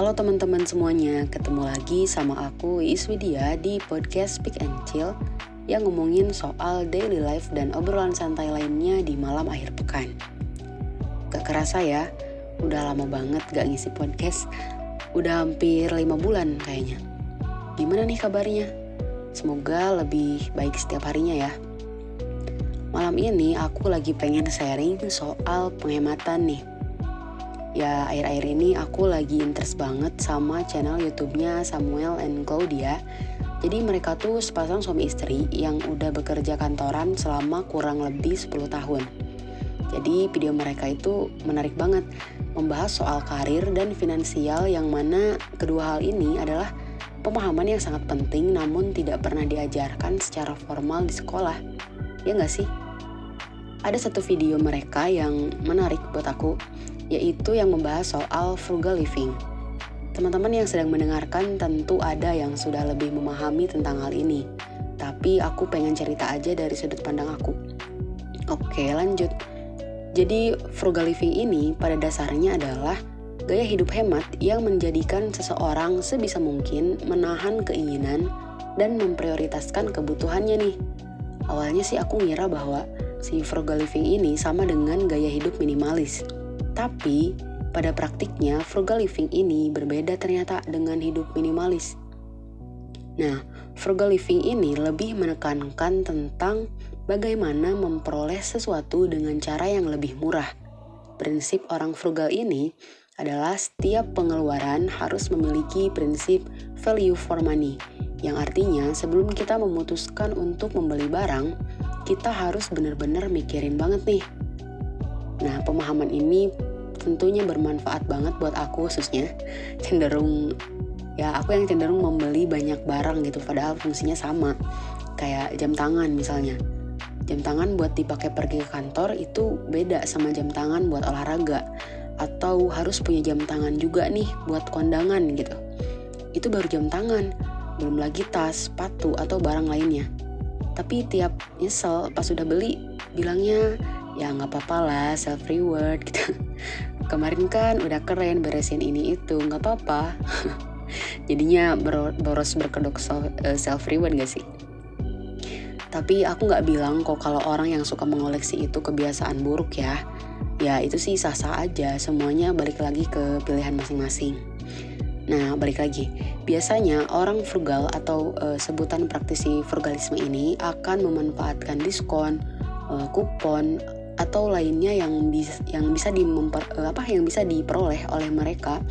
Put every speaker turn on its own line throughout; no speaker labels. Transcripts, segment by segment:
Halo teman-teman semuanya, ketemu lagi sama aku Iswidia di podcast Speak and Chill yang ngomongin soal daily life dan obrolan santai lainnya di malam akhir pekan. Gak kerasa ya, udah lama banget gak ngisi podcast, udah hampir 5 bulan kayaknya. Gimana nih kabarnya? Semoga lebih baik setiap harinya ya. Malam ini aku lagi pengen sharing soal penghematan nih ya akhir-akhir ini aku lagi interest banget sama channel YouTube-nya Samuel and Claudia. Jadi mereka tuh sepasang suami istri yang udah bekerja kantoran selama kurang lebih 10 tahun. Jadi video mereka itu menarik banget membahas soal karir dan finansial yang mana kedua hal ini adalah pemahaman yang sangat penting namun tidak pernah diajarkan secara formal di sekolah. Ya nggak sih? Ada satu video mereka yang menarik buat aku yaitu yang membahas soal frugal living. Teman-teman yang sedang mendengarkan tentu ada yang sudah lebih memahami tentang hal ini, tapi aku pengen cerita aja dari sudut pandang aku. Oke, lanjut. Jadi, frugal living ini pada dasarnya adalah gaya hidup hemat yang menjadikan seseorang sebisa mungkin menahan keinginan dan memprioritaskan kebutuhannya nih. Awalnya sih aku ngira bahwa si frugal living ini sama dengan gaya hidup minimalis. Tapi, pada praktiknya frugal living ini berbeda ternyata dengan hidup minimalis. Nah, frugal living ini lebih menekankan tentang bagaimana memperoleh sesuatu dengan cara yang lebih murah. Prinsip orang frugal ini adalah setiap pengeluaran harus memiliki prinsip value for money, yang artinya sebelum kita memutuskan untuk membeli barang, kita harus benar-benar mikirin banget nih. Nah, pemahaman ini tentunya bermanfaat banget buat aku khususnya cenderung ya aku yang cenderung membeli banyak barang gitu padahal fungsinya sama. Kayak jam tangan misalnya. Jam tangan buat dipakai pergi ke kantor itu beda sama jam tangan buat olahraga. Atau harus punya jam tangan juga nih buat kondangan gitu. Itu baru jam tangan belum lagi tas, sepatu atau barang lainnya. Tapi tiap nyesel pas udah beli bilangnya ya nggak apa-apa lah self reward gitu. Kemarin kan udah keren beresin ini itu nggak apa-apa. Jadinya boros berkedok eh, self reward gak sih? Tapi aku nggak bilang kok kalau orang yang suka mengoleksi itu kebiasaan buruk ya. Ya itu sih sah-sah aja semuanya balik lagi ke pilihan masing-masing. Nah, balik lagi. Biasanya orang frugal atau uh, sebutan praktisi frugalisme ini akan memanfaatkan diskon, uh, kupon atau lainnya yang bisa yang bisa di eh, apa yang bisa diperoleh oleh mereka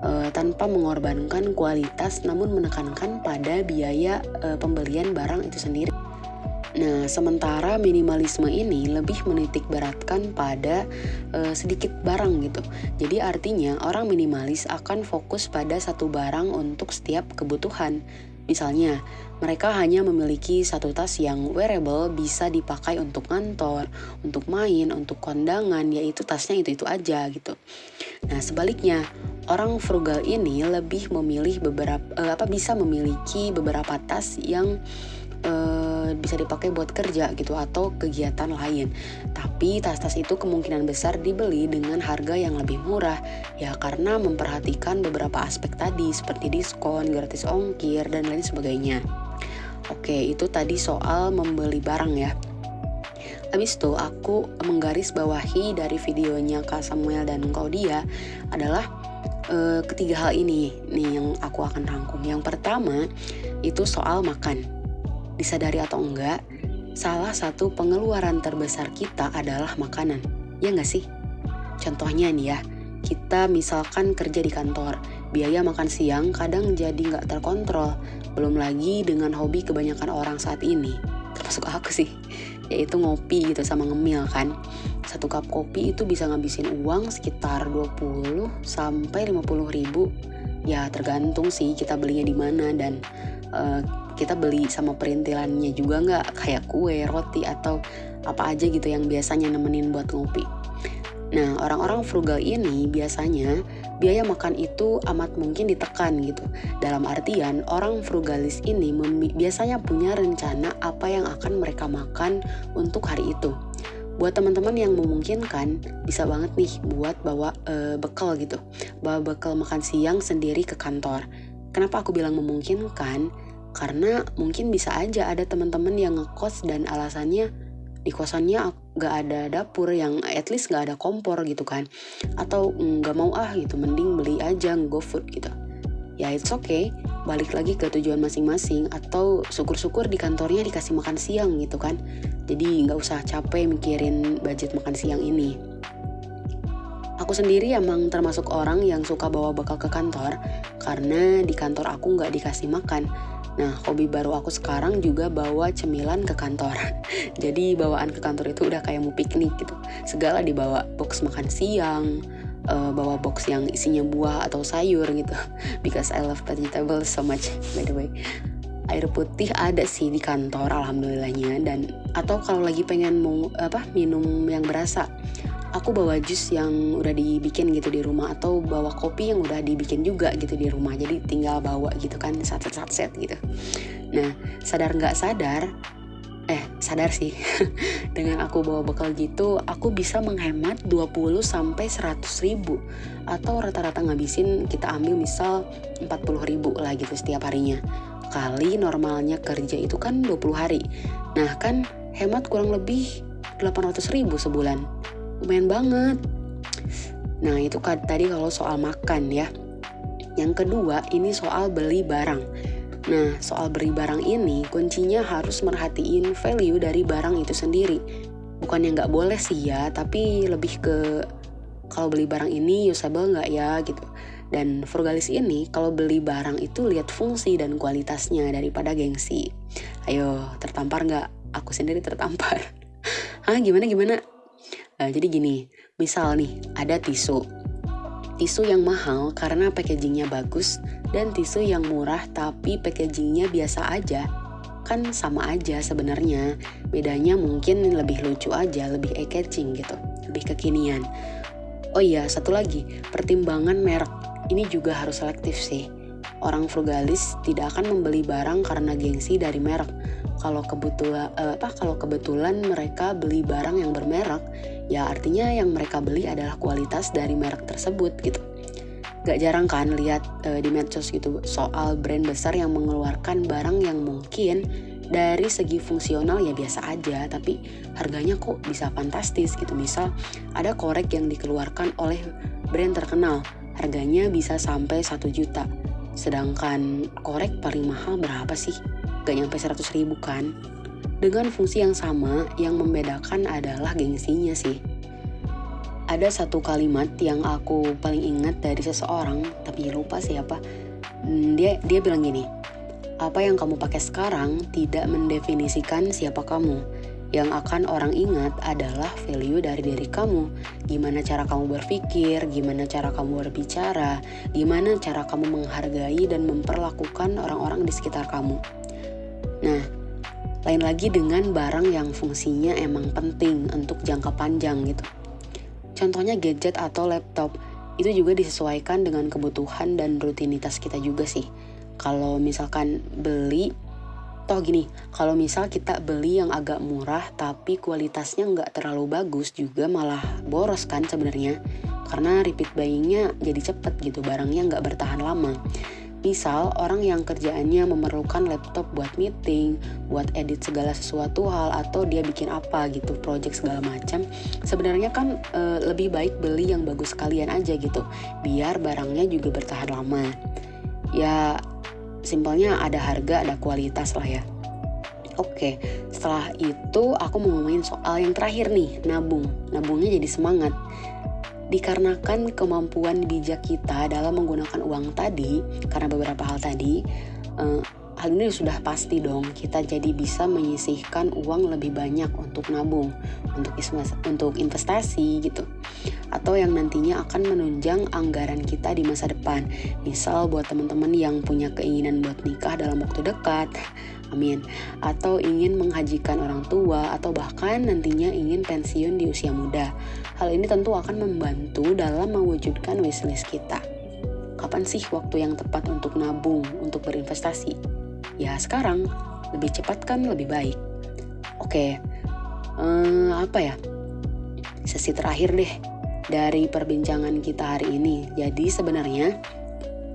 uh, tanpa mengorbankan kualitas namun menekankan pada biaya uh, pembelian barang itu sendiri. Nah, sementara minimalisme ini lebih menitik beratkan pada uh, sedikit barang gitu. Jadi artinya orang minimalis akan fokus pada satu barang untuk setiap kebutuhan Misalnya, mereka hanya memiliki satu tas yang wearable bisa dipakai untuk kantor, untuk main, untuk kondangan, yaitu tasnya itu-itu aja gitu. Nah, sebaliknya, orang frugal ini lebih memilih beberapa uh, apa bisa memiliki beberapa tas yang uh, bisa dipakai buat kerja gitu atau kegiatan lain. Tapi tas-tas itu kemungkinan besar dibeli dengan harga yang lebih murah ya karena memperhatikan beberapa aspek tadi seperti diskon, gratis ongkir dan lain sebagainya. Oke, itu tadi soal membeli barang ya. Habis itu aku menggaris bawahi dari videonya Kak Samuel dan Claudia adalah uh, ketiga hal ini nih yang aku akan rangkum. Yang pertama itu soal makan disadari atau enggak, salah satu pengeluaran terbesar kita adalah makanan. Ya nggak sih? Contohnya nih ya, kita misalkan kerja di kantor, biaya makan siang kadang jadi nggak terkontrol. Belum lagi dengan hobi kebanyakan orang saat ini, termasuk aku sih, yaitu ngopi gitu sama ngemil kan. Satu cup kopi itu bisa ngabisin uang sekitar 20 sampai 50 ribu. Ya tergantung sih kita belinya di mana dan uh, kita beli sama perintilannya juga nggak kayak kue, roti atau apa aja gitu yang biasanya nemenin buat ngopi. Nah, orang-orang frugal ini biasanya biaya makan itu amat mungkin ditekan gitu. Dalam artian, orang frugalis ini biasanya punya rencana apa yang akan mereka makan untuk hari itu. buat teman-teman yang memungkinkan bisa banget nih buat bawa uh, bekal gitu bawa bekal makan siang sendiri ke kantor kenapa aku bilang memungkinkan karena mungkin bisa aja ada teman-teman yang ngekos dan alasannya di kosannya gak ada dapur yang at least gak ada kompor gitu kan. Atau nggak mau ah gitu. Mending beli aja go food gitu. Ya it's okay. Balik lagi ke tujuan masing-masing. Atau syukur-syukur di kantornya dikasih makan siang gitu kan. Jadi nggak usah capek mikirin budget makan siang ini Aku sendiri emang termasuk orang yang suka bawa bekal ke kantor karena di kantor aku nggak dikasih makan. Nah, hobi baru aku sekarang juga bawa cemilan ke kantor. Jadi bawaan ke kantor itu udah kayak mau piknik gitu. Segala dibawa box makan siang, uh, bawa box yang isinya buah atau sayur gitu. Because I love vegetables so much by the way air putih ada sih di kantor alhamdulillahnya dan atau kalau lagi pengen mau apa minum yang berasa aku bawa jus yang udah dibikin gitu di rumah atau bawa kopi yang udah dibikin juga gitu di rumah. Jadi tinggal bawa gitu kan sat-sat gitu. Nah sadar nggak sadar eh sadar sih. Dengan aku bawa bekal gitu aku bisa menghemat 20 sampai 100 ribu. Atau rata-rata ngabisin kita ambil misal 40 ribu lah gitu setiap harinya. Kali normalnya kerja itu kan 20 hari. Nah kan hemat kurang lebih 800 ribu sebulan. Lumayan banget. Nah itu kan tadi kalau soal makan ya. Yang kedua ini soal beli barang. Nah soal beli barang ini kuncinya harus merhatiin value dari barang itu sendiri. Bukan yang nggak boleh sih ya, tapi lebih ke kalau beli barang ini usable nggak ya gitu dan frugalis ini kalau beli barang itu lihat fungsi dan kualitasnya daripada gengsi. Ayo, tertampar nggak? Aku sendiri tertampar. Hah, gimana gimana? Uh, jadi gini, misal nih ada tisu. Tisu yang mahal karena packagingnya bagus dan tisu yang murah tapi packagingnya biasa aja kan sama aja sebenarnya bedanya mungkin lebih lucu aja lebih eye catching gitu lebih kekinian oh iya satu lagi pertimbangan merek ini juga harus selektif sih. Orang frugalis tidak akan membeli barang karena gengsi dari merek. Kalau kebetulan eh, apa kalau kebetulan mereka beli barang yang bermerek, ya artinya yang mereka beli adalah kualitas dari merek tersebut gitu. Gak jarang kan lihat eh, di medsos gitu soal brand besar yang mengeluarkan barang yang mungkin dari segi fungsional ya biasa aja tapi harganya kok bisa fantastis gitu misal ada korek yang dikeluarkan oleh brand terkenal harganya bisa sampai 1 juta. Sedangkan korek paling mahal berapa sih? Gak nyampe 100 ribu kan? Dengan fungsi yang sama, yang membedakan adalah gengsinya sih. Ada satu kalimat yang aku paling ingat dari seseorang, tapi lupa siapa. Hmm, dia dia bilang gini, apa yang kamu pakai sekarang tidak mendefinisikan siapa kamu yang akan orang ingat adalah value dari diri kamu. Gimana cara kamu berpikir, gimana cara kamu berbicara, gimana cara kamu menghargai dan memperlakukan orang-orang di sekitar kamu. Lain lagi dengan barang yang fungsinya emang penting untuk jangka panjang gitu. Contohnya gadget atau laptop, itu juga disesuaikan dengan kebutuhan dan rutinitas kita juga sih. Kalau misalkan beli toh gini kalau misal kita beli yang agak murah tapi kualitasnya nggak terlalu bagus juga malah boros kan sebenarnya karena repeat buyingnya jadi cepet gitu barangnya nggak bertahan lama Misal orang yang kerjaannya memerlukan laptop buat meeting, buat edit segala sesuatu hal atau dia bikin apa gitu, project segala macam. Sebenarnya kan e, lebih baik beli yang bagus sekalian aja gitu, biar barangnya juga bertahan lama. Ya simpelnya ada harga ada kualitas lah ya Oke, setelah itu aku mau ngomongin soal yang terakhir nih, nabung. Nabungnya jadi semangat. Dikarenakan kemampuan bijak kita dalam menggunakan uang tadi, karena beberapa hal tadi, eh, hal ini sudah pasti dong kita jadi bisa menyisihkan uang lebih banyak untuk nabung, untuk untuk investasi gitu. Atau yang nantinya akan menunjang anggaran kita di masa depan. Misal buat teman-teman yang punya keinginan buat nikah dalam waktu dekat, amin. Atau ingin menghajikan orang tua atau bahkan nantinya ingin pensiun di usia muda. Hal ini tentu akan membantu dalam mewujudkan wishlist kita kapan sih waktu yang tepat untuk nabung, untuk berinvestasi? ya sekarang lebih cepat kan lebih baik oke eh, apa ya sesi terakhir deh dari perbincangan kita hari ini. Jadi sebenarnya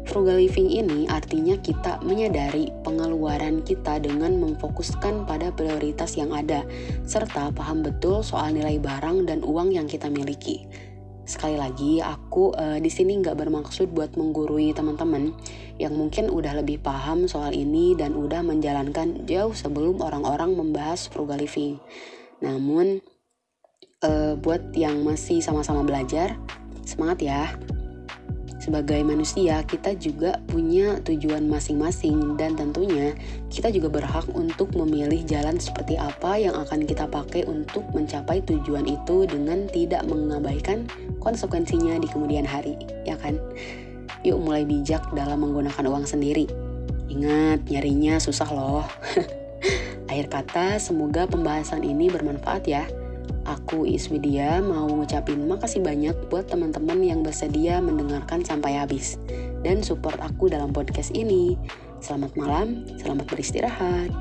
frugal living ini artinya kita menyadari pengeluaran kita dengan memfokuskan pada prioritas yang ada serta paham betul soal nilai barang dan uang yang kita miliki. Sekali lagi, aku uh, di sini nggak bermaksud buat menggurui teman-teman yang mungkin udah lebih paham soal ini dan udah menjalankan jauh sebelum orang-orang membahas frugal living. Namun, uh, buat yang masih sama-sama belajar, semangat ya. Sebagai manusia, kita juga punya tujuan masing-masing dan tentunya kita juga berhak untuk memilih jalan seperti apa yang akan kita pakai untuk mencapai tujuan itu dengan tidak mengabaikan konsekuensinya di kemudian hari, ya kan? Yuk mulai bijak dalam menggunakan uang sendiri. Ingat, nyarinya susah loh. Akhir kata, semoga pembahasan ini bermanfaat ya. Aku Iswidia mau ngucapin makasih banyak buat teman-teman yang bersedia mendengarkan sampai habis dan support aku dalam podcast ini. Selamat malam, selamat beristirahat.